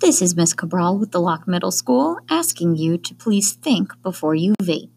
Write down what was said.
This is Miss Cabral with the Lock Middle School asking you to please think before you vape.